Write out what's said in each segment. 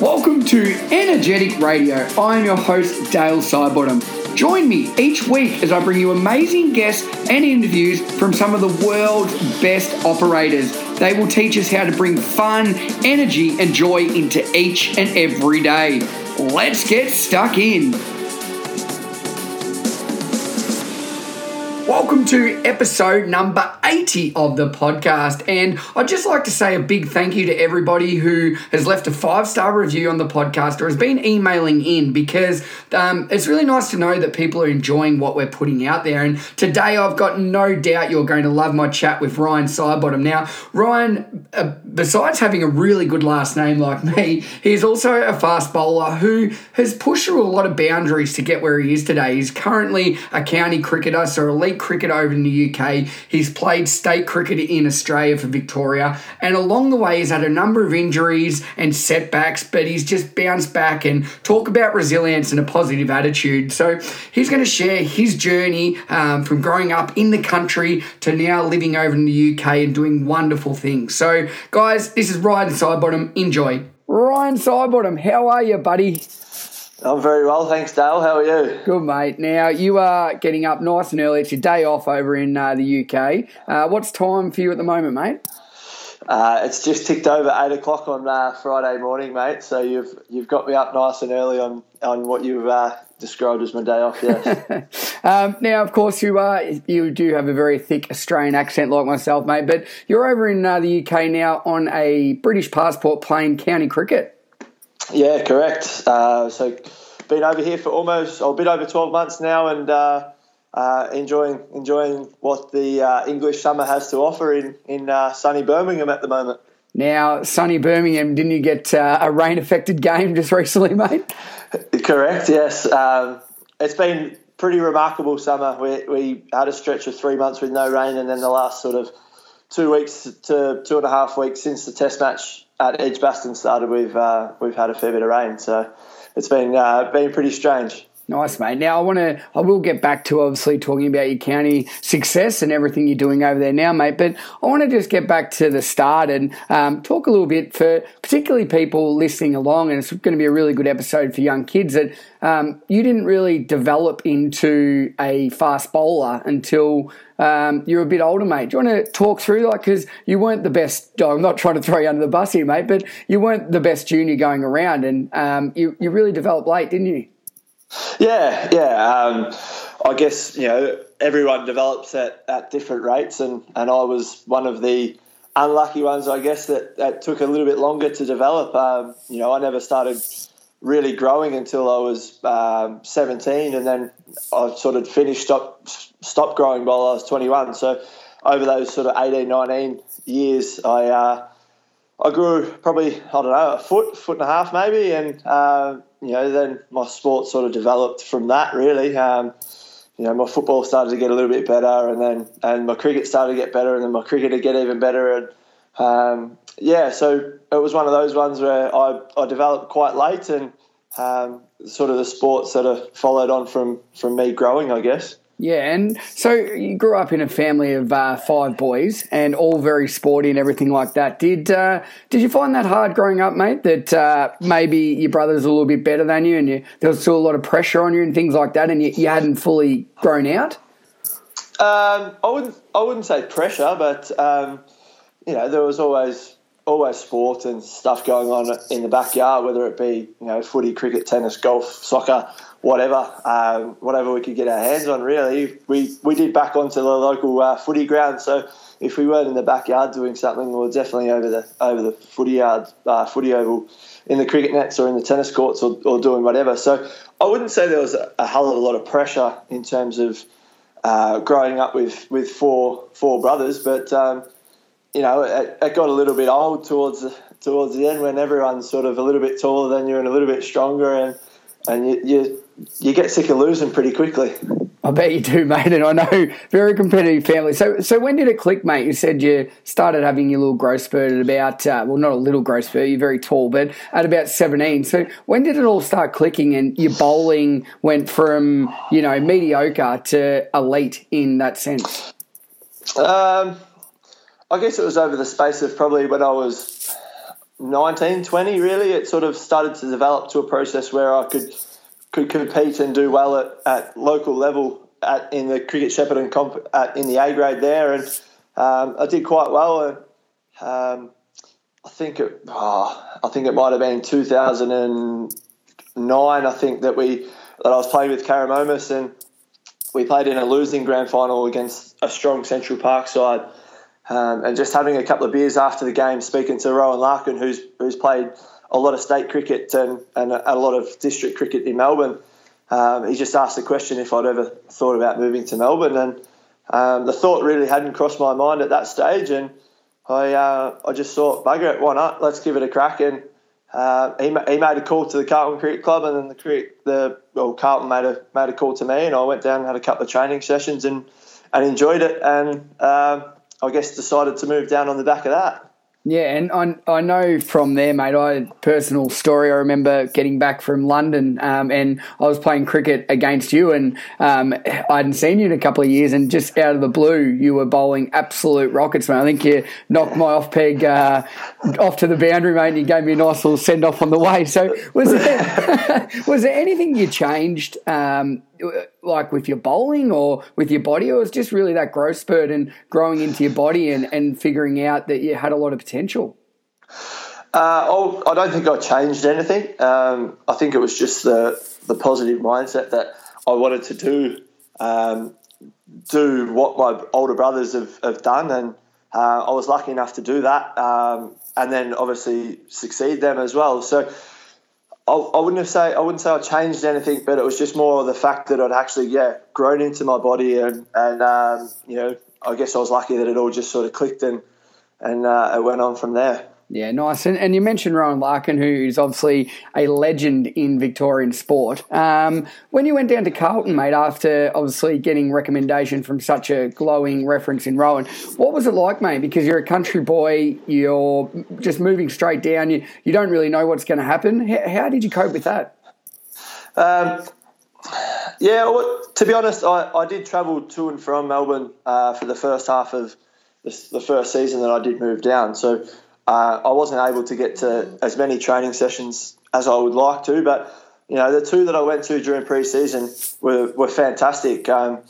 Welcome to Energetic Radio. I am your host, Dale Sidebottom. Join me each week as I bring you amazing guests and interviews from some of the world's best operators. They will teach us how to bring fun, energy, and joy into each and every day. Let's get stuck in. Welcome to episode number 80 of the podcast. And I'd just like to say a big thank you to everybody who has left a five star review on the podcast or has been emailing in because um, it's really nice to know that people are enjoying what we're putting out there. And today I've got no doubt you're going to love my chat with Ryan Sidebottom. Now, Ryan, uh, besides having a really good last name like me, he's also a fast bowler who has pushed through a lot of boundaries to get where he is today. He's currently a county cricketer, so elite cricket over in the UK. He's played state cricket in Australia for Victoria, and along the way, he's had a number of injuries and setbacks, but he's just bounced back and talk about resilience and a positive attitude. So he's going to share his journey um, from growing up in the country to now living over in the UK and doing wonderful things. So, guys, this is Ryan Sidebottom. Enjoy. Ryan Sidebottom, how are you, buddy? I'm very well, thanks, Dale. How are you? Good, mate. Now, you are getting up nice and early. It's your day off over in uh, the UK. Uh, what's time for you at the moment, mate? Uh, it's just ticked over eight o'clock on uh, Friday morning, mate. So you've you've got me up nice and early on on what you've uh, described as my day off. Yes. um, now, of course, you are you do have a very thick Australian accent like myself, mate. But you're over in uh, the UK now on a British passport playing county cricket. Yeah, correct. Uh, so been over here for almost oh, a bit over twelve months now, and uh, uh, enjoying enjoying what the uh, English summer has to offer in in uh, sunny Birmingham at the moment. Now, sunny Birmingham, didn't you get uh, a rain affected game just recently, mate? Correct. Yes, um, it's been pretty remarkable summer. We we had a stretch of three months with no rain, and then the last sort of two weeks to two and a half weeks since the Test match at Edgbaston started, we've uh, we've had a fair bit of rain, so it's been uh, been pretty strange. Nice, mate. Now I want to, I will get back to obviously talking about your county success and everything you're doing over there now, mate. But I want to just get back to the start and um, talk a little bit for particularly people listening along. And it's going to be a really good episode for young kids that um, you didn't really develop into a fast bowler until um, you're a bit older, mate. Do you want to talk through, like, because you weren't the best, I'm not trying to throw you under the bus here, mate, but you weren't the best junior going around and um, you, you really developed late, didn't you? Yeah, yeah. Um, I guess you know everyone develops at, at different rates, and, and I was one of the unlucky ones, I guess, that, that took a little bit longer to develop. Um, you know, I never started really growing until I was um, 17, and then I sort of finished stop stopped growing while I was 21. So over those sort of 18, 19 years, I uh, I grew probably I don't know a foot, foot and a half maybe, and uh, you know, then my sport sort of developed from that really. Um, you know, my football started to get a little bit better, and then and my cricket started to get better, and then my cricket to get even better, and um, yeah, so it was one of those ones where I, I developed quite late, and um, sort of the sports that of followed on from from me growing, I guess. Yeah, and so you grew up in a family of uh, five boys, and all very sporty and everything like that. Did uh, did you find that hard growing up, mate? That uh, maybe your brother's a little bit better than you, and you, there was still a lot of pressure on you and things like that, and you, you hadn't fully grown out. Um, I wouldn't I wouldn't say pressure, but um, you know there was always always sport and stuff going on in the backyard, whether it be you know footy, cricket, tennis, golf, soccer whatever, um, whatever we could get our hands on. Really, we we did back onto the local uh, footy ground. So if we weren't in the backyard doing something, we were definitely over the over the footy yard, uh, footy oval, in the cricket nets or in the tennis courts or, or doing whatever. So I wouldn't say there was a, a hell of a lot of pressure in terms of uh, growing up with with four four brothers, but. Um, you know, it, it, got a little bit old towards the, towards the end when everyone's sort of a little bit taller than you and a little bit stronger, and and you, you you get sick of losing pretty quickly. I bet you do, mate. And I know very competitive family. So, so when did it click, mate? You said you started having your little growth spurt at about, uh, well, not a little growth spurt. You're very tall, but at about 17. So, when did it all start clicking? And your bowling went from, you know, mediocre to elite in that sense. Um, I guess it was over the space of probably when I was 19, 20, really, it sort of started to develop to a process where I could could compete and do well at, at local level at, in the cricket Shepparton comp at, in the A grade there, and um, I did quite well. And um, I think it, oh, I think it might have been 2009. I think that we that I was playing with Karramomus and we played in a losing grand final against a strong Central Park side. Um, and just having a couple of beers after the game, speaking to Rowan Larkin, who's who's played a lot of state cricket and, and a, a lot of district cricket in Melbourne. Um, he just asked the question if I'd ever thought about moving to Melbourne, and um, the thought really hadn't crossed my mind at that stage. And I uh, I just thought, bugger it, why not? Let's give it a crack. And uh, he, he made a call to the Carlton Cricket Club, and then the cricket, the well, Carlton made a made a call to me, and I went down and had a couple of training sessions and and enjoyed it, and um, I guess decided to move down on the back of that. Yeah, and I, I know from there, mate. I personal story. I remember getting back from London, um, and I was playing cricket against you, and um, I hadn't seen you in a couple of years, and just out of the blue, you were bowling absolute rockets, man. I think you knocked my off peg uh, off to the boundary, mate, and you gave me a nice little send off on the way. So, was there was there anything you changed? Um, like with your bowling or with your body, or was just really that growth spurt and growing into your body and, and figuring out that you had a lot of potential? Uh, oh, I don't think I changed anything. Um, I think it was just the the positive mindset that I wanted to do um, do what my older brothers have, have done, and uh, I was lucky enough to do that, um, and then obviously succeed them as well. So I, I wouldn't have say I wouldn't say I changed anything, but it was just more the fact that I'd actually yeah grown into my body and and um, you know I guess I was lucky that it all just sort of clicked and and uh, it went on from there. Yeah, nice. And, and you mentioned Rowan Larkin, who is obviously a legend in Victorian sport. Um, when you went down to Carlton, mate, after obviously getting recommendation from such a glowing reference in Rowan, what was it like, mate? Because you're a country boy, you're just moving straight down, you, you don't really know what's going to happen. How, how, did you cope with that? Um, yeah, well, to be honest, I, I did travel to and from Melbourne uh, for the first half of the, the first season that I did move down. So uh, I wasn't able to get to as many training sessions as I would like to, but you know the two that I went to during pre-season were, were fantastic. Um,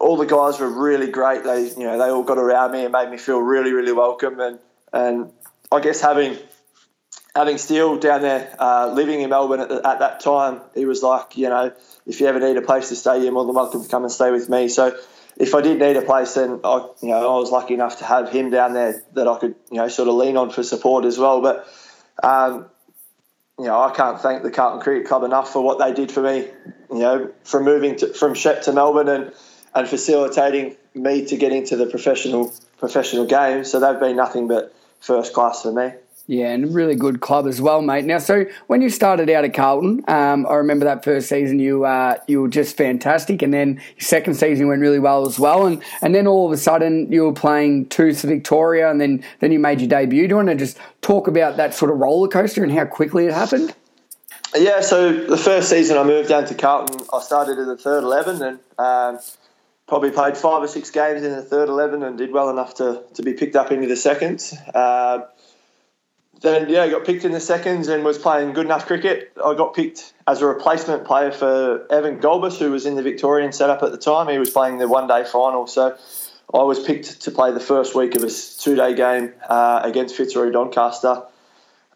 all the guys were really great. They you know they all got around me and made me feel really really welcome. And and I guess having having Steele down there uh, living in Melbourne at, the, at that time, he was like you know if you ever need a place to stay, you're more than welcome to come and stay with me. So if I did need a place, then I, you know, I was lucky enough to have him down there that I could, you know, sort of lean on for support as well. But, um, you know, I can't thank the Carlton Cricket Club enough for what they did for me. You know, from moving to, from Shep to Melbourne and and facilitating me to get into the professional professional game. So they've been nothing but first class for me. Yeah, and really good club as well, mate. Now, so when you started out at Carlton, um, I remember that first season you uh, you were just fantastic, and then second season went really well as well, and and then all of a sudden you were playing twos Victoria, and then then you made your debut. Do you want to just talk about that sort of roller coaster and how quickly it happened? Yeah, so the first season I moved down to Carlton, I started in the third eleven and. Um, probably played five or six games in the third 11 and did well enough to, to be picked up into the seconds. Uh, then yeah, I got picked in the seconds and was playing good enough cricket. I got picked as a replacement player for Evan Gulbis, who was in the Victorian setup at the time. He was playing the one day final, so I was picked to play the first week of a two day game uh, against Fitzroy Doncaster.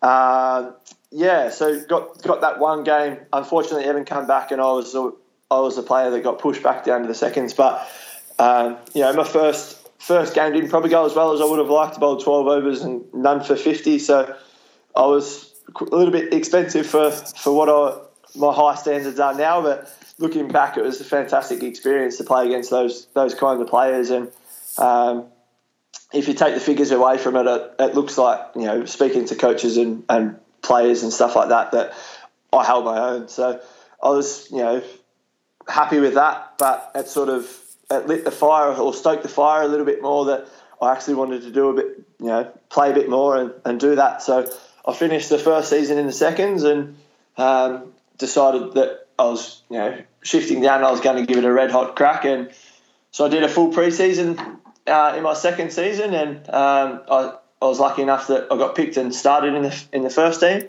Uh, yeah, so got got that one game. Unfortunately, Evan came back, and I was I was the player that got pushed back down to the seconds. But um, you know, my first first game didn't probably go as well as I would have liked. Bowled 12 overs and none for 50. So I was a little bit expensive for, for what I, my high standards are now. But looking back, it was a fantastic experience to play against those those kinds of players. And um, if you take the figures away from it, it, it, looks like you know speaking to coaches and, and players and stuff like that that I held my own. So I was you know happy with that, but it sort of it lit the fire or stoked the fire a little bit more that I actually wanted to do a bit, you know, play a bit more and, and do that. So I finished the first season in the seconds and um, decided that I was, you know, shifting down. I was going to give it a red hot crack, and so I did a full preseason uh, in my second season, and um, I I was lucky enough that I got picked and started in the in the first team.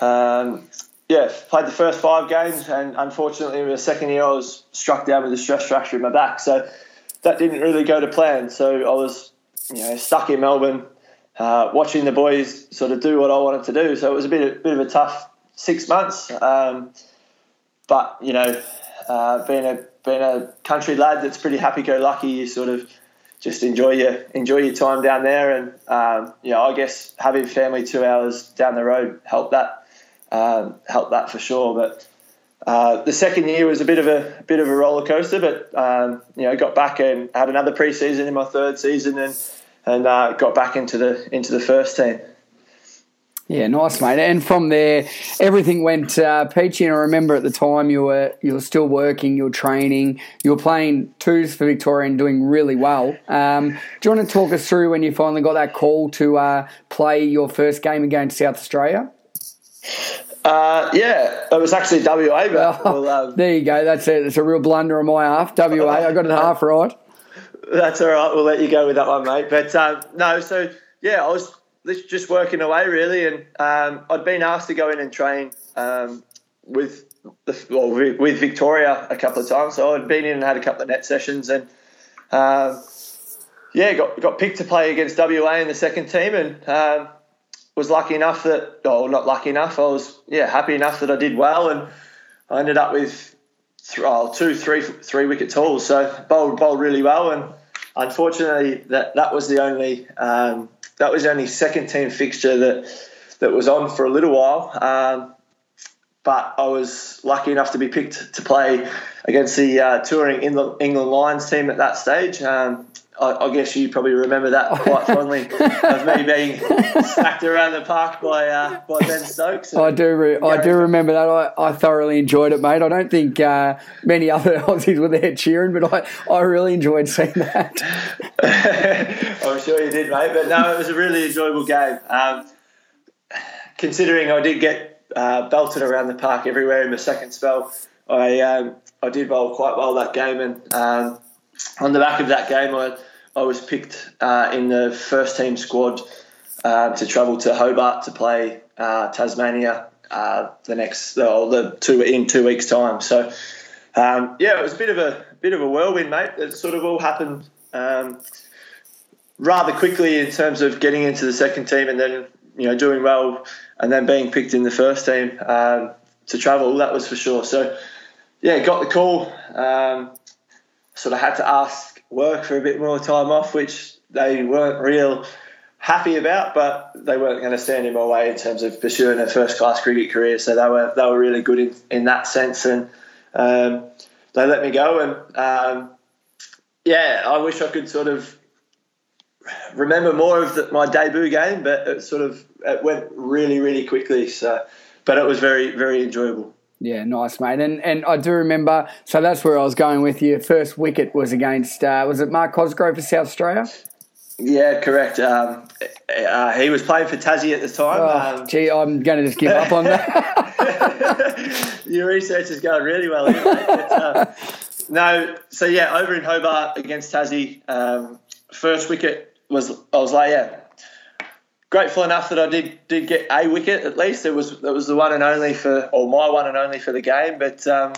Um, yeah, played the first five games, and unfortunately, in the second year, I was struck down with a stress fracture in my back. So that didn't really go to plan. So I was, you know, stuck in Melbourne, uh, watching the boys sort of do what I wanted to do. So it was a bit, a bit of a tough six months. Um, but you know, uh, being a being a country lad that's pretty happy-go-lucky, you sort of just enjoy your enjoy your time down there, and um, you know, I guess having family two hours down the road helped that um, helped that for sure. But uh, the second year was a bit of a, a bit of a roller coaster, but um, you know, got back and had another preseason in my third season, and and uh, got back into the into the first team. Yeah, nice, mate. And from there, everything went uh, peachy. And I remember at the time you were you were still working, you were training, you were playing twos for Victoria and doing really well. Um, do you want to talk us through when you finally got that call to uh, play your first game against South Australia? Uh, yeah, it was actually WA. But well, um, there you go. That's it. It's a real blunder on my half. WA. I got it half right. That's all right. We'll let you go with that one, mate. But um, no, so yeah, I was just working away really, and um, I'd been asked to go in and train um, with the, well, with Victoria a couple of times. So I'd been in and had a couple of net sessions, and um, yeah, got got picked to play against WA in the second team, and um, was lucky enough that, oh, not lucky enough. I was yeah happy enough that I did well, and I ended up with th- oh, two, three, three wicket hauls. So bowled bowled really well, and unfortunately that that was the only um, that was the only second team fixture that that was on for a little while. Um, but I was lucky enough to be picked to play against the uh, touring England Lions team at that stage. Um, I, I, guess you probably remember that quite fondly of me being stacked around the park by uh, by Ben Stokes. I do, re- I do remember that. I, I thoroughly enjoyed it, mate. I don't think uh, many other Aussies were there cheering, but I, I really enjoyed seeing that. I'm sure you did, mate. But no, it was a really enjoyable game. Um, considering I did get uh, belted around the park everywhere in the second spell, I um, I did bowl quite well that game, and um, on the back of that game, I I was picked uh, in the first team squad uh, to travel to Hobart to play uh, Tasmania uh, the next or the two in two weeks time. So um, yeah, it was a bit of a bit of a whirlwind, mate. It sort of all happened um, rather quickly in terms of getting into the second team and then you know doing well and then being picked in the first team um, to travel. That was for sure. So yeah, got the call. Um, sort of had to ask work for a bit more time off, which they weren't real happy about, but they weren't going to stand in my way in terms of pursuing a first class cricket career. So they were they were really good in, in that sense, and um, they let me go. And um, yeah, I wish I could sort of remember more of the, my debut game, but it sort of it went really really quickly. So, but it was very very enjoyable. Yeah, nice, mate. And and I do remember. So that's where I was going with you. First wicket was against. Uh, was it Mark Cosgrove for South Australia? Yeah, correct. Um, uh, he was playing for Tassie at the time. Oh, um, gee, I'm going to just give up on that. Your research is going really well. Here, but, uh, no, so yeah, over in Hobart against Tassie, um, first wicket was I was like, yeah, grateful enough that I did did get a wicket at least. It was it was the one and only for, or my one and only for the game. But um,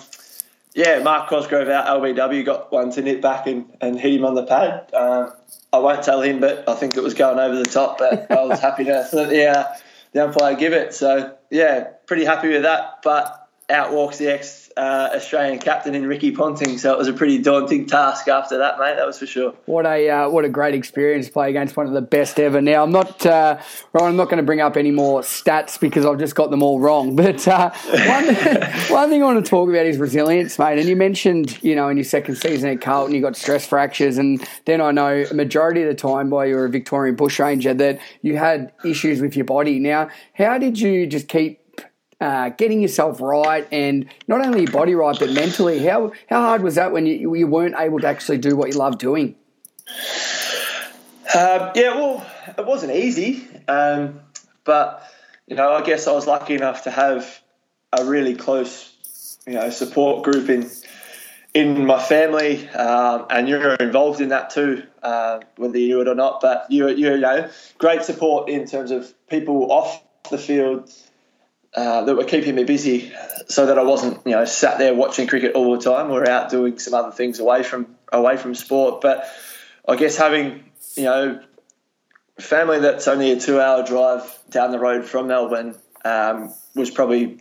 yeah, Mark Cosgrove out LBW got one to nip back and, and hit him on the pad. Um, I won't tell him, but I think it was going over the top. But I was happy to let the, uh, the umpire give it. So yeah, pretty happy with that. But out walks the ex uh, Australian captain in Ricky Ponting. So it was a pretty daunting task after that, mate. That was for sure. What a uh, what a great experience to play against one of the best ever. Now I'm not uh. I'm not going to bring up any more stats because I've just got them all wrong. But uh, one one thing I want to talk about is resilience, mate. And you mentioned you know in your second season at Carlton you got stress fractures, and then I know a majority of the time while you were a Victorian bushranger that you had issues with your body. Now, how did you just keep uh, getting yourself right and not only your body right but mentally how how hard was that when you, you weren't able to actually do what you love doing uh, yeah well it wasn't easy um, but you know I guess I was lucky enough to have a really close you know support group in in my family, um, and you're involved in that too, uh, whether you knew it or not. But you, you know, great support in terms of people off the field uh, that were keeping me busy, so that I wasn't, you know, sat there watching cricket all the time. Are out doing some other things away from away from sport. But I guess having, you know, family that's only a two-hour drive down the road from Melbourne um, was probably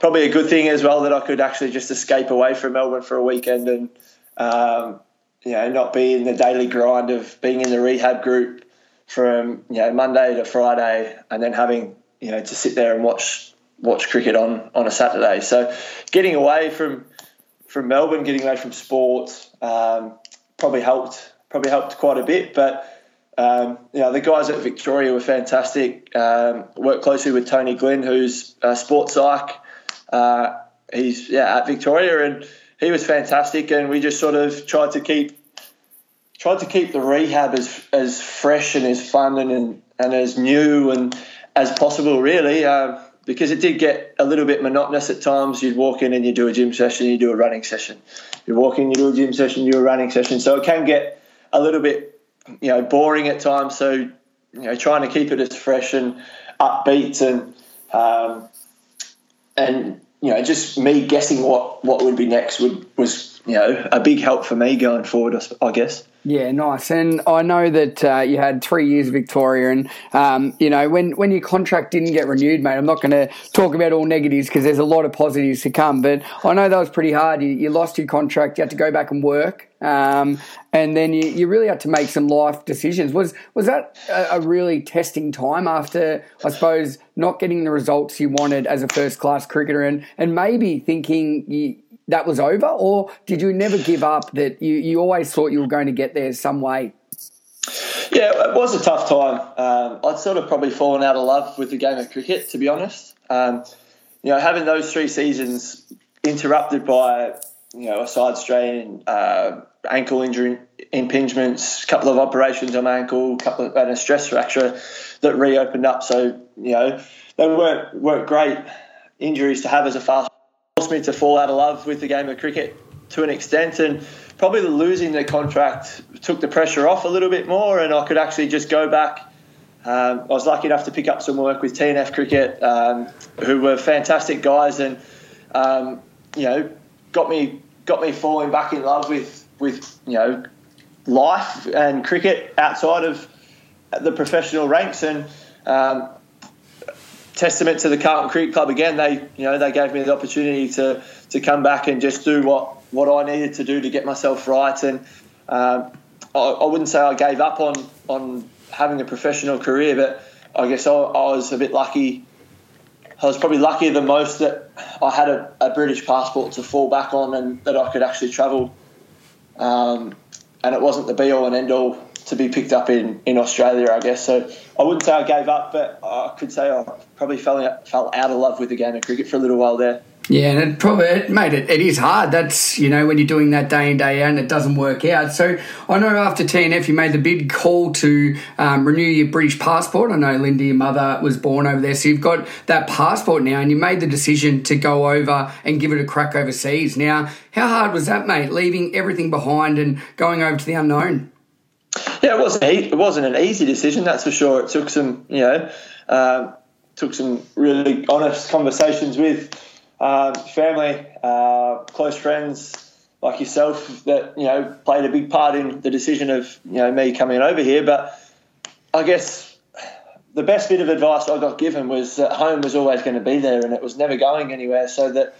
probably a good thing as well that I could actually just escape away from Melbourne for a weekend and um, you know not be in the daily grind of being in the rehab group from you know Monday to Friday and then having you know to sit there and watch watch cricket on on a Saturday. So getting away from from Melbourne, getting away from sport, um, probably helped probably helped quite a bit, but. Um, you know, the guys at Victoria were fantastic. Um, worked closely with Tony Glynn, who's a sports psych. Uh, he's yeah at Victoria, and he was fantastic. And we just sort of tried to keep tried to keep the rehab as as fresh and as fun and and, and as new and as possible, really. Uh, because it did get a little bit monotonous at times. You'd walk in and you do a gym session, you do a running session. You walk in, you do a gym session, you do a running session. So it can get a little bit, you know, boring at times. So you know, trying to keep it as fresh and upbeat and um, and you know, just me guessing what what would be next would was you know a big help for me going forward. I guess. Yeah, nice. And I know that uh, you had three years Victoria, and um, you know when when your contract didn't get renewed, mate. I'm not going to talk about all negatives because there's a lot of positives to come. But I know that was pretty hard. You, you lost your contract. You had to go back and work, um, and then you, you really had to make some life decisions. Was was that a, a really testing time after I suppose not getting the results you wanted as a first class cricketer, and and maybe thinking you that was over, or did you never give up? That you, you always thought you were going to get there some way. Yeah, it was a tough time. Um, I'd sort of probably fallen out of love with the game of cricket, to be honest. Um, you know, having those three seasons interrupted by you know a side strain, uh, ankle injury, impingements, a couple of operations on my ankle, couple of, and a stress fracture that reopened up. So you know they weren't weren't great injuries to have as a fast forced me to fall out of love with the game of cricket to an extent, and probably losing the contract took the pressure off a little bit more, and I could actually just go back. Um, I was lucky enough to pick up some work with TNF Cricket, um, who were fantastic guys, and um, you know got me got me falling back in love with with you know life and cricket outside of the professional ranks, and um, testament to the Carlton Cricket Club again. They, you know, they gave me the opportunity to to come back and just do what what I needed to do to get myself right. And um, I, I, wouldn't say I gave up on on having a professional career, but I guess I, I, was a bit lucky. I was probably luckier than most that I had a, a British passport to fall back on and that I could actually travel. Um, and it wasn't the be all and end all to be picked up in, in Australia, I guess. So I wouldn't say I gave up, but I could say I probably fell out, fell out of love with the game of cricket for a little while there. Yeah, and it probably it made it. It is hard. That's you know when you're doing that day in day out and it doesn't work out. So I know after TNF you made the big call to um, renew your British passport. I know Linda, your mother, was born over there, so you've got that passport now, and you made the decision to go over and give it a crack overseas. Now, how hard was that, mate? Leaving everything behind and going over to the unknown. Yeah, it wasn't. It wasn't an easy decision, that's for sure. It took some, you know, um, took some really honest conversations with um, family, uh, close friends like yourself that you know played a big part in the decision of you know me coming over here. But I guess the best bit of advice I got given was that home was always going to be there and it was never going anywhere. So that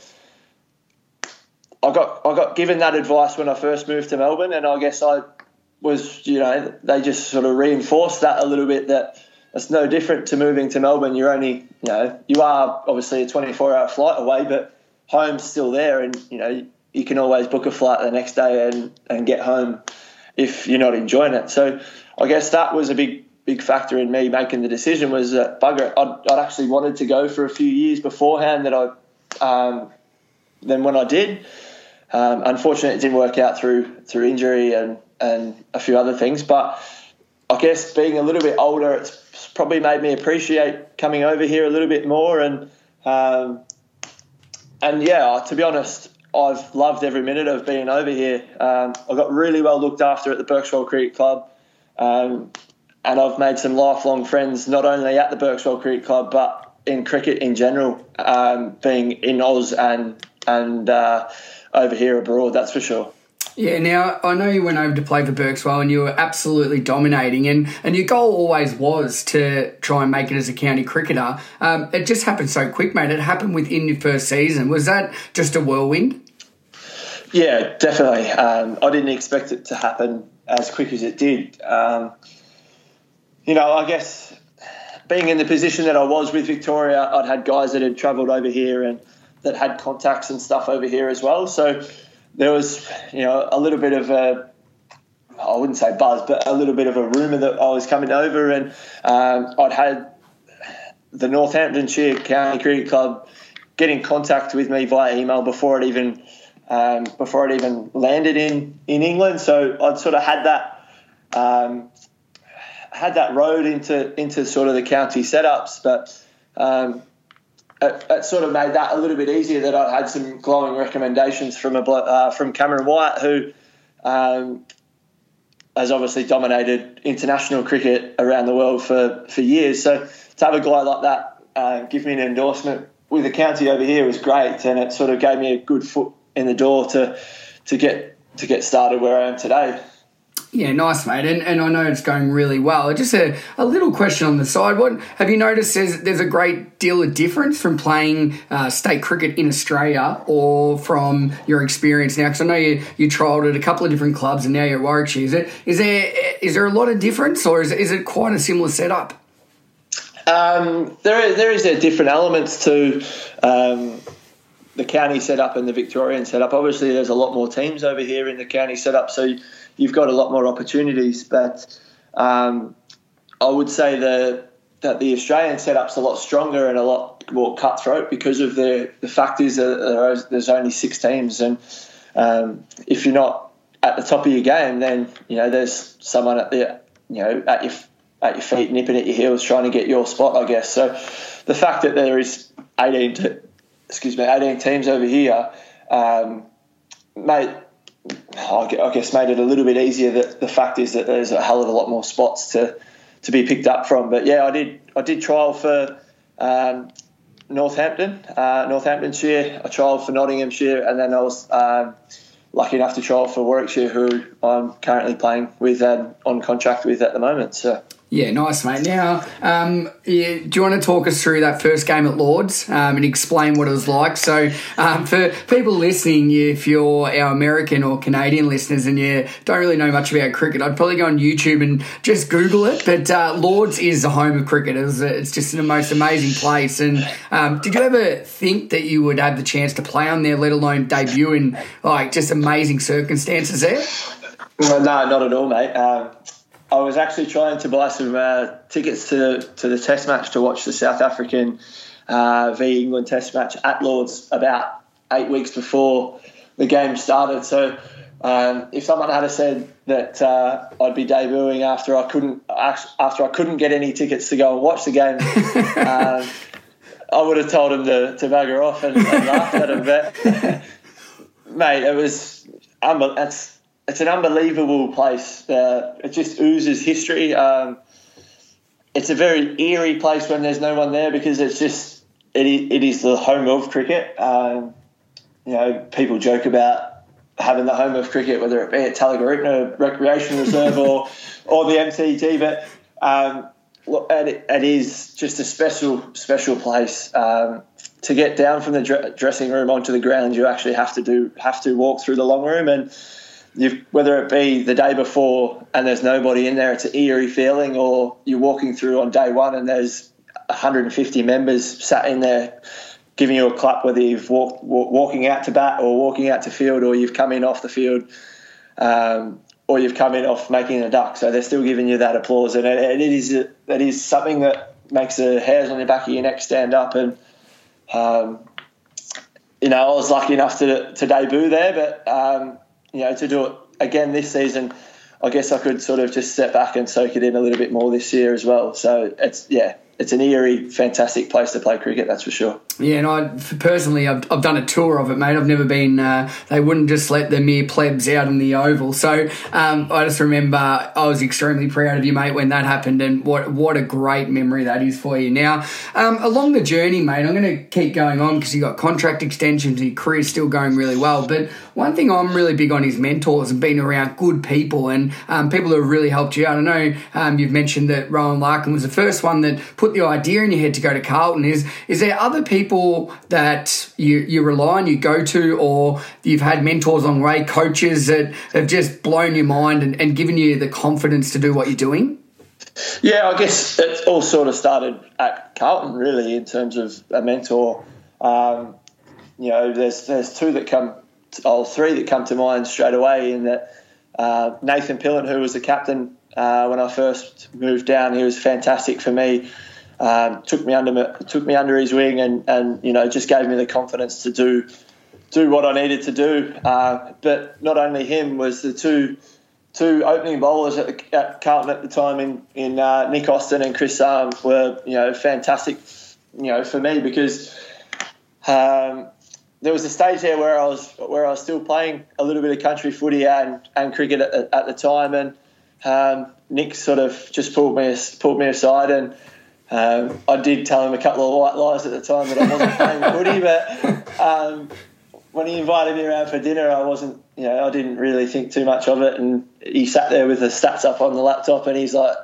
I got I got given that advice when I first moved to Melbourne, and I guess I was, you know, they just sort of reinforced that a little bit that it's no different to moving to Melbourne. You're only, you know, you are obviously a 24 hour flight away, but home's still there, and you know you can always book a flight the next day and and get home if you're not enjoying it. So I guess that was a big big factor in me making the decision was that bugger. I'd, I'd actually wanted to go for a few years beforehand that I um, then when I did. Um, unfortunately, it didn't work out through through injury and and a few other things. But I guess being a little bit older, it's probably made me appreciate coming over here a little bit more. And um, and yeah, to be honest, I've loved every minute of being over here. Um, I got really well looked after at the Berkswell Cricket Club, um, and I've made some lifelong friends not only at the Berkswell Cricket Club but in cricket in general, um, being in Oz and and uh, over here abroad. That's for sure. Yeah, now I know you went over to play for Berkswell and you were absolutely dominating, and, and your goal always was to try and make it as a county cricketer. Um, it just happened so quick, mate. It happened within your first season. Was that just a whirlwind? Yeah, definitely. Um, I didn't expect it to happen as quick as it did. Um, you know, I guess being in the position that I was with Victoria, I'd had guys that had travelled over here and that had contacts and stuff over here as well. So there was, you know, a little bit of a, I wouldn't say buzz, but a little bit of a rumour that I was coming over, and um, I'd had the Northamptonshire County Cricket Club get in contact with me via email before it even um, before it even landed in in England. So I'd sort of had that um, had that road into into sort of the county setups, but um, it, it, sort of made that a little bit easier that I had some glowing recommendations from a uh, from Cameron White, who um, has obviously dominated international cricket around the world for, for years. So to have a guy like that uh, give me an endorsement with the county over here was great, and it sort of gave me a good foot in the door to to get to get started where I am today. Yeah, nice, mate. And, and I know it's going really well. Just a, a little question on the side. What have you noticed? There's there's a great deal of difference from playing uh, state cricket in Australia or from your experience now. Because I know you you trialled at a couple of different clubs and now you're at Warwickshire. Is it is there is there a lot of difference or is is it quite a similar setup? Um, there there is a different elements to. Um, the county setup and the Victorian setup. Obviously, there's a lot more teams over here in the county setup, so you've got a lot more opportunities. But um, I would say that that the Australian setup's a lot stronger and a lot more cutthroat because of the the fact is that there's only six teams, and um, if you're not at the top of your game, then you know there's someone at the you know at your at your feet, nipping at your heels, trying to get your spot. I guess so. The fact that there is 18, excuse me, 18 teams over here, um, mate, I guess made it a little bit easier. That the fact is that there's a hell of a lot more spots to to be picked up from. But yeah, I did I did trial for um, Northampton, uh, Northamptonshire. I trialled for Nottinghamshire, and then I was um, lucky enough to trial for Warwickshire, who I'm currently playing with and on contract with at the moment. So yeah, nice, mate. Now, um, yeah, do you want to talk us through that first game at Lords um, and explain what it was like? So, um, for people listening, if you're our American or Canadian listeners and you don't really know much about cricket, I'd probably go on YouTube and just Google it. But uh, Lords is the home of cricket. It's, it's just the most amazing place. And um, did you ever think that you would have the chance to play on there, let alone debut in like just amazing circumstances there? no, not at all, mate. Um, I was actually trying to buy some uh, tickets to to the Test match to watch the South African uh, v England Test match at Lords about eight weeks before the game started. So um, if someone had said that uh, I'd be debuting after I couldn't after I couldn't get any tickets to go and watch the game, um, I would have told him to, to bugger off and, and laughed at him. But mate, it was that's it's an unbelievable place. Uh, it just oozes history. Um, it's a very eerie place when there's no one there because it's just it is, it is the home of cricket. Um, you know, people joke about having the home of cricket, whether it be at Tallygaroopna Recreation Reserve or or the MCG, but um, look, it, it is just a special special place. Um, to get down from the dressing room onto the ground, you actually have to do have to walk through the long room and You've, whether it be the day before and there's nobody in there, it's an eerie feeling, or you're walking through on day one and there's 150 members sat in there giving you a clap, whether you've walked walk, walking out to bat or walking out to field, or you've come in off the field, um, or you've come in off making a duck. So they're still giving you that applause, and it, it is that is something that makes the hairs on the back of your neck stand up. And um, you know, I was lucky enough to to debut there, but um, you know, to do it again this season, I guess I could sort of just step back and soak it in a little bit more this year as well. So it's yeah, it's an eerie, fantastic place to play cricket. That's for sure. Yeah, and I personally, I've, I've done a tour of it, mate. I've never been. Uh, they wouldn't just let the mere plebs out in the oval. So um, I just remember I was extremely proud of you, mate, when that happened, and what what a great memory that is for you. Now, um, along the journey, mate, I'm going to keep going on because you got contract extensions, and your career's still going really well. But one thing I'm really big on is mentors and being around good people and um, people who have really helped you out. I know um, you've mentioned that Rowan Larkin was the first one that put the idea in your head to go to Carlton. Is is there other people people that you, you rely on, you go to, or you've had mentors along the way, coaches that have just blown your mind and, and given you the confidence to do what you're doing? Yeah, I guess it all sort of started at Carlton, really, in terms of a mentor. Um, you know, there's there's two that come, or three that come to mind straight away. In that uh, Nathan Pilon, who was the captain uh, when I first moved down, he was fantastic for me um, took me under took me under his wing and and you know just gave me the confidence to do do what I needed to do. Uh, but not only him was the two two opening bowlers at, the, at Carlton at the time in in uh, Nick Austin and Chris Arm were you know fantastic you know for me because. Um, there was a stage there where I was where I was still playing a little bit of country footy and, and cricket at, at the time, and um, Nick sort of just pulled me pulled me aside and um, I did tell him a couple of white lies at the time that I wasn't playing footy, but um, when he invited me around for dinner, I wasn't, you know, I didn't really think too much of it. And he sat there with the stats up on the laptop, and he's like,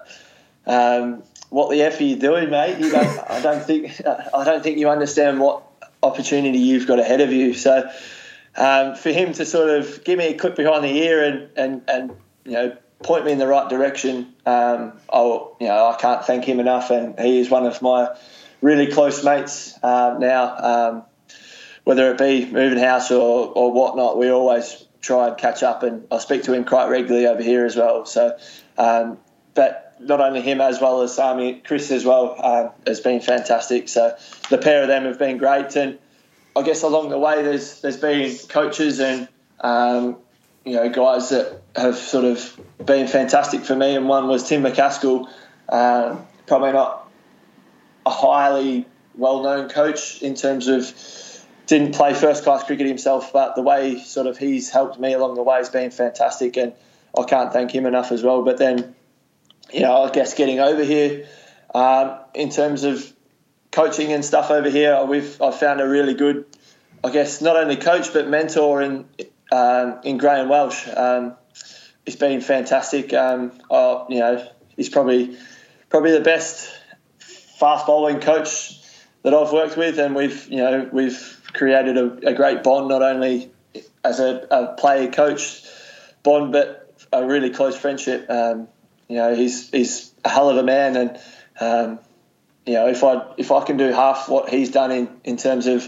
um, "What the f are you doing, mate? You don't, I don't think, I don't think you understand what opportunity you've got ahead of you." So. Um, for him to sort of give me a clip behind the ear and, and, and you know point me in the right direction. Um, I'll, you know, I can't thank him enough, and he is one of my really close mates uh, now. Um, whether it be moving house or, or whatnot, we always try and catch up, and I speak to him quite regularly over here as well. So, um, but not only him as well as Sami, Chris as well uh, has been fantastic. So the pair of them have been great, and I guess along the way there's there's been coaches and um, you know guys that have sort of been fantastic for me, and one was Tim McCaskill, uh, probably not a highly well-known coach in terms of didn't play first-class cricket himself, but the way sort of he's helped me along the way has been fantastic, and I can't thank him enough as well. But then, you know, I guess getting over here um, in terms of coaching and stuff over here, we've I've found a really good, I guess, not only coach but mentor in um, in Graeme Welch. Um, it's been fantastic. Um, you know, he's probably probably the best fast bowling coach that I've worked with, and we've you know we've created a, a great bond not only as a, a, player coach bond, but a really close friendship. Um, you know, he's he's a hell of a man, and um, you know if I if I can do half what he's done in in terms of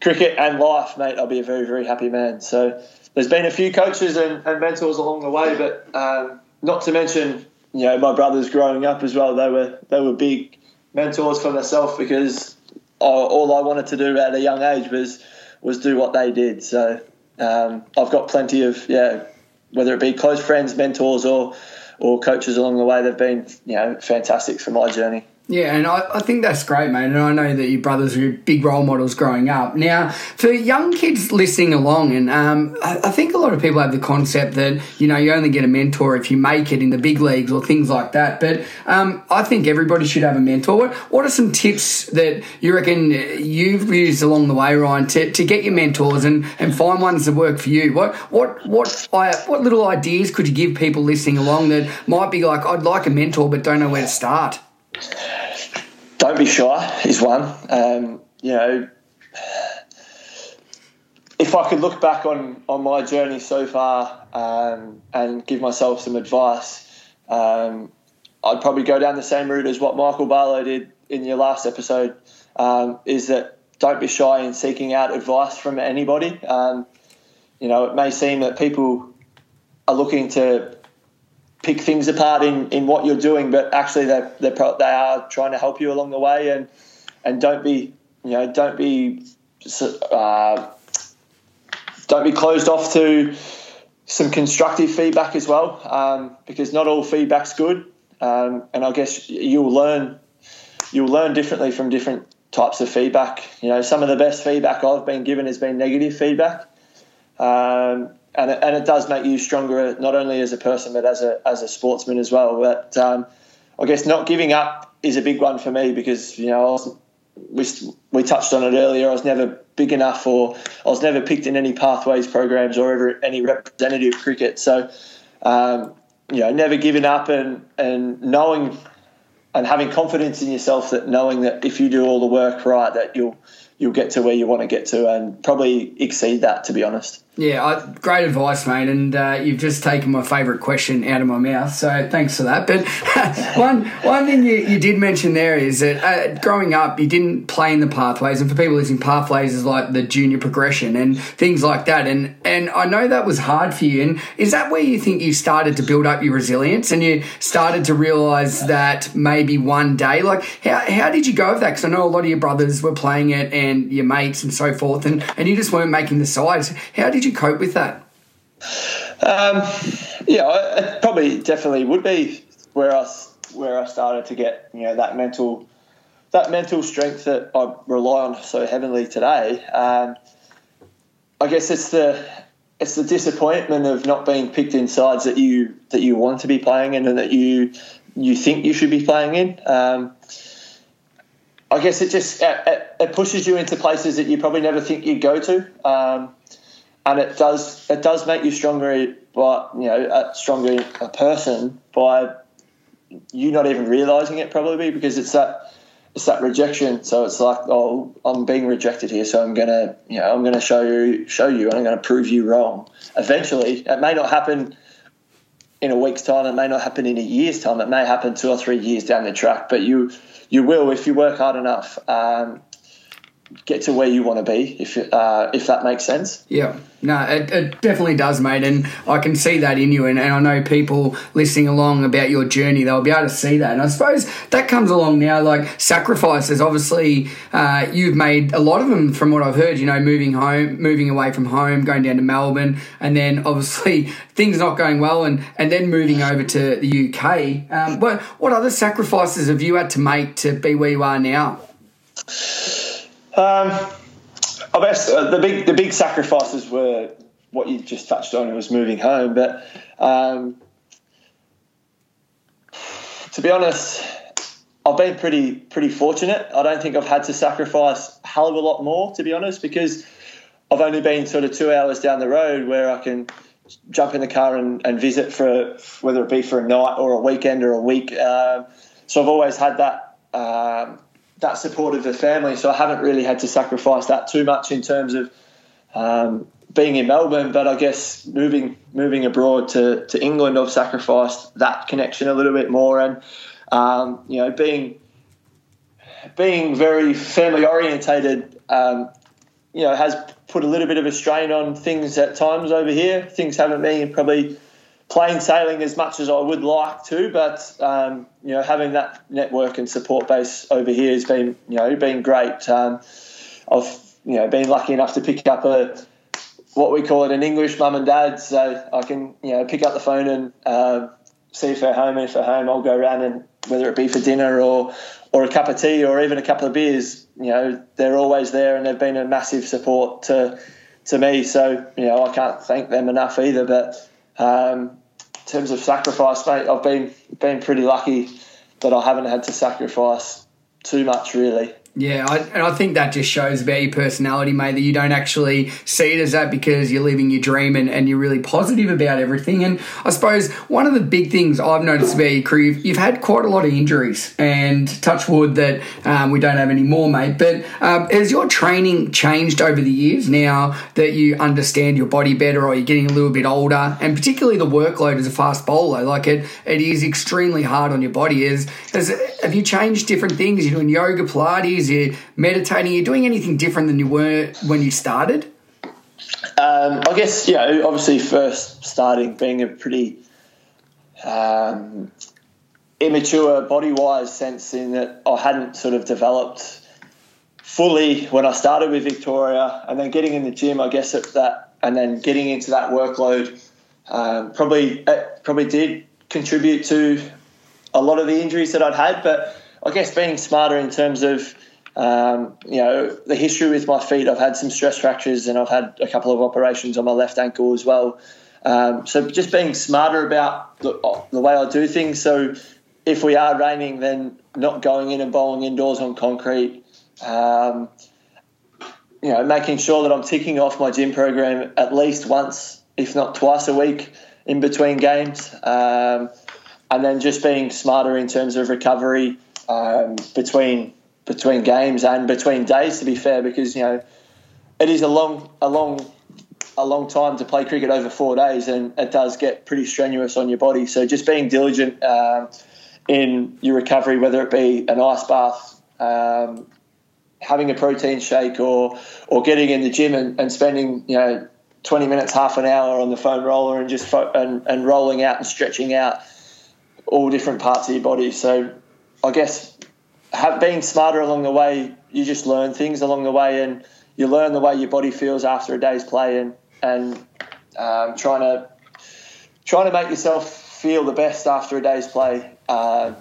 cricket and life, mate, I'll be a very very happy man. So there's been a few coaches and, and mentors along the way, but um, not to mention, you know, my brothers growing up as well. They were they were big mentors for myself because all I wanted to do at a young age was was do what they did. So um, I've got plenty of yeah, whether it be close friends, mentors, or or coaches along the way. They've been you know fantastic for my journey. Yeah, and I, I think that's great, mate. And I know that your brothers were big role models growing up. Now, for young kids listening along, and um, I, I, think a lot of people have the concept that, you know, you only get a mentor if you make it in the big leagues or things like that. But um, I think everybody should have a mentor. What, what are some tips that you reckon you've used along the way, Ryan, to, to get your mentors and, and find ones that work for you? What, what, what, what little ideas could you give people listening along that might be like, I'd like a mentor but don't know where to start? Don't be shy is one. Um, you know, if I could look back on, on my journey so far um, and give myself some advice, um, I'd probably go down the same route as what Michael Barlow did in your last episode. Um, is that don't be shy in seeking out advice from anybody. Um, you know, it may seem that people are looking to pick things apart in, in what you're doing, but actually they they they are trying to help you along the way, and and don't be you know don't be uh, don't be closed off to some constructive feedback as well, um, because not all feedback's good, um, and I guess you'll learn you'll learn differently from different types of feedback. You know, some of the best feedback I've been given has been negative feedback, um, and it, and it does make you stronger not only as a person but as a as a sportsman as well. But um, I guess not giving up is a big one for me because you know was, we we touched on it earlier. I was never big enough, or I was never picked in any pathways programs or ever any representative cricket. So. Um, you know, never giving up and, and knowing and having confidence in yourself that knowing that if you do all the work right, that you'll you'll get to where you want to get to and probably exceed that. To be honest. Yeah, I, great advice, mate. And uh, you've just taken my favourite question out of my mouth. So thanks for that. But one one thing you, you did mention there is that uh, growing up, you didn't play in the pathways. And for people listening, pathways is like the junior progression and things like that. And and I know that was hard for you. And is that where you think you started to build up your resilience and you started to realise that maybe one day, like how, how did you go with that? Because I know a lot of your brothers were playing it and your mates and so forth, and, and you just weren't making the sides. How did you you cope with that? Um, yeah, it probably definitely would be where I where I started to get you know that mental that mental strength that I rely on so heavily today. Um, I guess it's the it's the disappointment of not being picked in sides that you that you want to be playing in and that you you think you should be playing in. Um, I guess it just it, it, pushes you into places that you probably never think you'd go to. Um, and it does it does make you stronger, but you know, a stronger a person by you not even realizing it probably because it's that it's that rejection. So it's like, oh, I'm being rejected here, so I'm gonna, you know, I'm gonna show you, show you, and I'm gonna prove you wrong. Eventually, it may not happen in a week's time. It may not happen in a year's time. It may happen two or three years down the track, but you, you will if you work hard enough. Um, get to where you want to be, if uh, if that makes sense. Yeah, no, it, it, definitely does, mate, and I can see that in you, and, and I know people listening along about your journey, they'll be able to see that, and I suppose that comes along now, like sacrifices. Obviously, uh, you've made a lot of them, from what I've heard. You know, moving home, moving away from home, going down to Melbourne, and then obviously things not going well, and and then moving over to the UK. Um, what what other sacrifices have you had to make to be where you are now? Um, I guess uh, the big the big sacrifices were what you just touched on. It was moving home, but um, to be honest, I've been pretty pretty fortunate. I don't think I've had to sacrifice a hell of a lot more, to be honest, because I've only been sort of two hours down the road where I can jump in the car and, and visit for whether it be for a night or a weekend or a week. Um, so I've always had that um, that support of the family, so I haven't really had to sacrifice that too much in terms of um, being in Melbourne. But I guess moving moving abroad to, to England, I've sacrificed that connection a little bit more, and um, you know, being being very family orientated, um, you know, has put a little bit of a strain on things at times over here. Things haven't been probably plain sailing as much as I would like to, but um, you know, having that network and support base over here has been you know been great. Um, I've you know been lucky enough to pick up a what we call it an English mum and dad, so I can you know pick up the phone and uh, see if they're home, and if they're home, I'll go around and whether it be for dinner or or a cup of tea or even a couple of beers, you know, they're always there and they've been a massive support to to me. So you know, I can't thank them enough either, but. Um, terms of sacrifice, mate, I've been been pretty lucky that I haven't had to sacrifice too much, really. Yeah, I, and I think that just shows about your personality, mate, that you don't actually see it as that because you're living your dream and, and you're really positive about everything. And I suppose one of the big things I've noticed about your career, you've had quite a lot of injuries, and touch wood that um, we don't have any more, mate. But um, has your training changed over the years now that you understand your body better or you're getting a little bit older? And particularly the workload as a fast bowler, like it, it is extremely hard on your body. Is, has, have you changed different things? You're doing yoga, Pilates, you're meditating, you're doing anything different than you were when you started? Um, I guess, you know, obviously first starting being a pretty um, immature body wise sense in that I hadn't sort of developed fully when I started with Victoria and then getting in the gym, I guess at that, and then getting into that workload um, probably, probably did contribute to a lot of the injuries that I'd had, but I guess being smarter in terms of Um, you know, the history with my feet, I've had some stress fractures and I've had a couple of operations on my left ankle as well. Um, so just being smarter about the, the, way I do things. So if we are raining, then not going in and bowling indoors on concrete. Um, you know, making sure that I'm ticking off my gym program at least once, if not twice a week in between games. Um, and then just being smarter in terms of recovery um, between between games and between days. To be fair, because you know it is a long a long a long time to play cricket over four days, and it does get pretty strenuous on your body. So just being diligent um, in your recovery, whether it be an ice bath. Um, having a protein shake or or getting in the gym and, and spending you know 20 minutes half an hour on the foam roller and just fo- and, and rolling out and stretching out all different parts of your body. So I guess have, being smarter along the way, you just learn things along the way, and you learn the way your body feels after a day's play, and and um, trying to trying to make yourself feel the best after a day's play. Uh,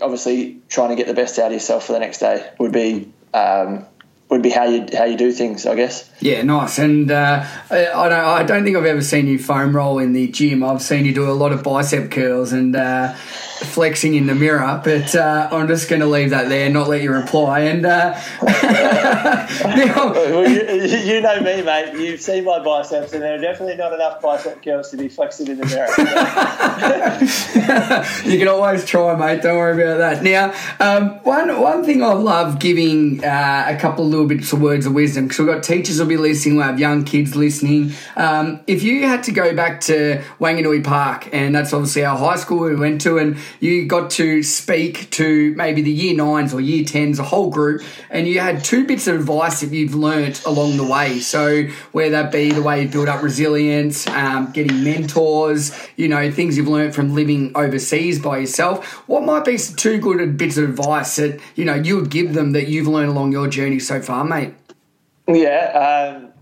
obviously, trying to get the best out of yourself for the next day would be um, would be how you how you do things, I guess. Yeah, nice. And uh, I don't I don't think I've ever seen you foam roll in the gym. I've seen you do a lot of bicep curls and. Uh, flexing in the mirror, but uh, I'm just going to leave that there, not let you reply. And uh, well, you, you, know me, mate. You've seen my biceps, and there are definitely not enough bicep curls to be flexing in the mirror. you can always try, mate. Don't worry about that. Now, um, one one thing I love giving uh, a couple of little bits of words of wisdom because we've got teachers will be listening, we'll have young kids listening. Um, if you had to go back to Wanganui Park, and that's obviously our high school we went to, and you got to speak to maybe the year nines or year tens, a whole group, and you had two bits of advice that you've learnt along the way. So, whether that be the way you build up resilience, um, getting mentors, you know, things you've learnt from living overseas by yourself, what might be two good bits of advice that, you know, you would give them that you've learned along your journey so far, mate? Yeah. Um,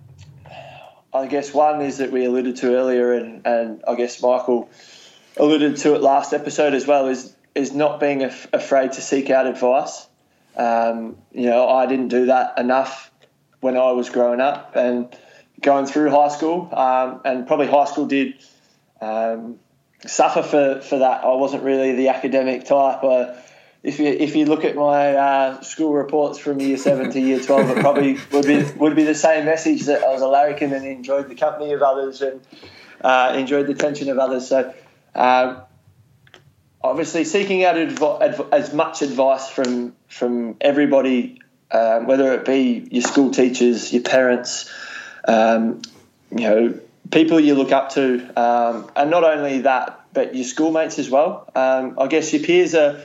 I guess one is that we alluded to earlier, and, and I guess Michael alluded to it last episode as well is is not being af- afraid to seek out advice. Um, you know, I didn't do that enough when I was growing up and going through high school, um, and probably high school did um, suffer for, for that. I wasn't really the academic type. Uh, if you if you look at my uh, school reports from year seven to year twelve, it probably would be would be the same message that I was a larrikin and enjoyed the company of others and uh, enjoyed the attention of others. So um, obviously, seeking out adv- adv- as much advice from from everybody, um, whether it be your school teachers, your parents, um, you know, people you look up to, um, and not only that, but your schoolmates as well. Um, I guess your peers are.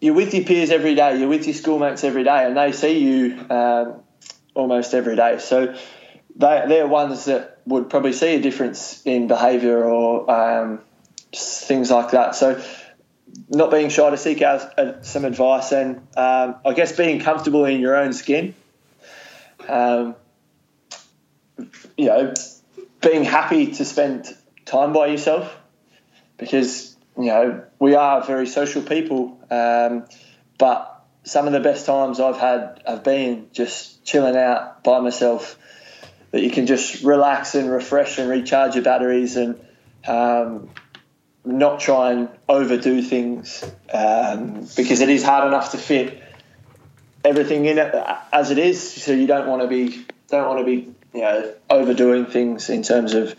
You're with your peers every day. You're with your schoolmates every day, and they see you almost every day. So they, they're ones that would probably see a difference in behaviour or um, things like that. So, not being shy to seek out uh, some advice and um, I guess being comfortable in your own skin. Um, you know, being happy to spend time by yourself because, you know, we are very social people, um, but some of the best times I've had have been just chilling out by myself that you can just relax and refresh and recharge your batteries and um, not try and overdo things um, because it is hard enough to fit everything in it as it is. So you don't want to be don't want to be you know overdoing things in terms of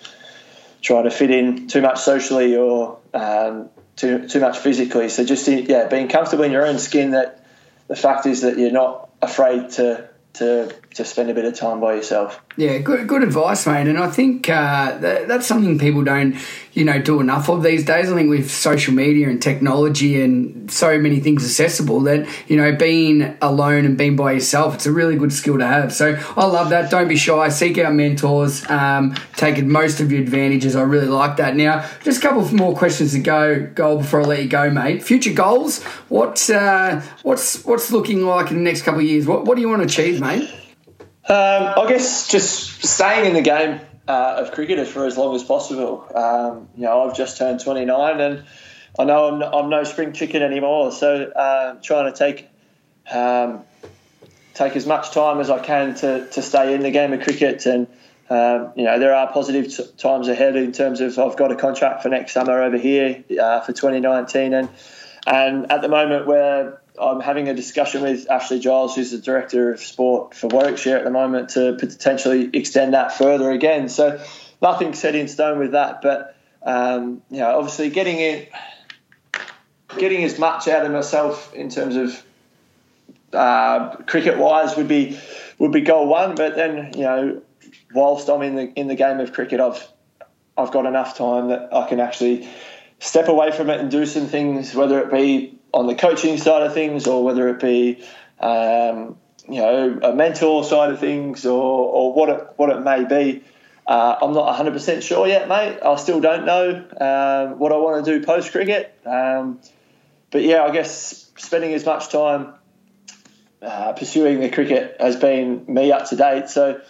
trying to fit in too much socially or um, too too much physically. So just yeah, being comfortable in your own skin. That the fact is that you're not afraid to to to spend a bit of time by yourself. Yeah, good good advice, mate. And I think uh, that, that's something people don't, you know, do enough of these days. I think with social media and technology and so many things accessible, that you know, being alone and being by yourself, it's a really good skill to have. So I love that. Don't be shy. Seek out mentors. Um, take most of your advantages. I really like that. Now, just a couple more questions to go. Goal before I let you go, mate. Future goals. What uh, what's what's looking like in the next couple of years? What what do you want to achieve, mate? Um, I guess just staying in the game uh, of cricket for as long as possible. Um, you know, I've just turned 29 and I know I'm, I'm no spring chicken anymore. So uh, trying to take um, take as much time as I can to, to stay in the game of cricket. And, um, you know, there are positive t- times ahead in terms of I've got a contract for next summer over here uh, for 2019. And, and at the moment, where I'm having a discussion with Ashley Giles, who's the director of sport for Warwickshire at the moment, to potentially extend that further again. So nothing set in stone with that, but um, you know, obviously getting it, getting as much out of myself in terms of uh, cricket wise would be would be goal one. But then you know, whilst I'm in the in the game of cricket, I've I've got enough time that I can actually step away from it and do some things, whether it be on the coaching side of things or whether it be um, you know a mentor side of things or, or what it what it may be. Uh, I'm not 100% sure yet, mate. I still don't know um, what I want to do post cricket. Um, but yeah, I guess spending as much time uh, pursuing the cricket has been me up to date. So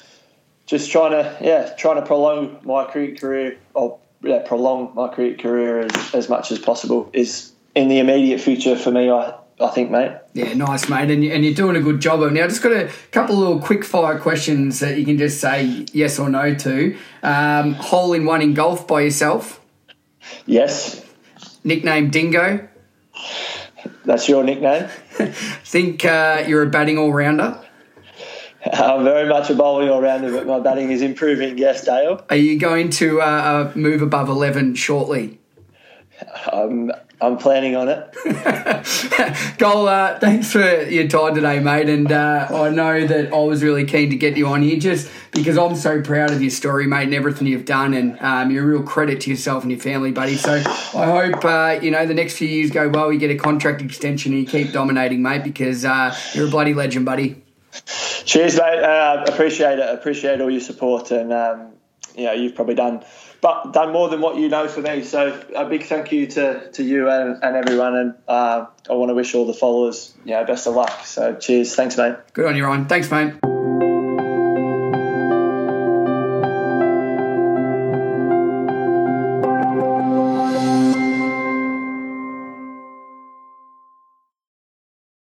just trying to yeah trying to prolong my cricket career or yeah, prolong my cricket career as, as much as possible is in the immediate future for me. I I think, mate. Yeah, nice, mate, and, and you're doing a good job of. Now, I just got a couple of little quick fire questions that you can just say yes or no to. Um, hole in one in golf by yourself. Yes. Nickname Dingo. That's your nickname. Think uh, you're a batting all rounder. I'm very much a bowling all rounder, but my batting is improving. Yes, Dale. Are you going to uh, uh move above 11 shortly? Um, I'm planning on it. Goal, uh, thanks for your time today, mate. And uh, I know that I was really keen to get you on here just because I'm so proud of your story, mate, and everything you've done. And um, you're a real credit to yourself and your family, buddy. So I hope, uh, you know, the next few years go well. You get a contract extension and you keep dominating, mate, because uh, you're a bloody legend, buddy. Cheers, mate. Uh, appreciate it. Appreciate all your support. And, um, you know, you've probably done – but done more than what you know for me. So a big thank you to, to you and, and everyone. And uh, I want to wish all the followers, know, best of luck. So cheers. Thanks, mate. Good on you, Ryan. Thanks, mate.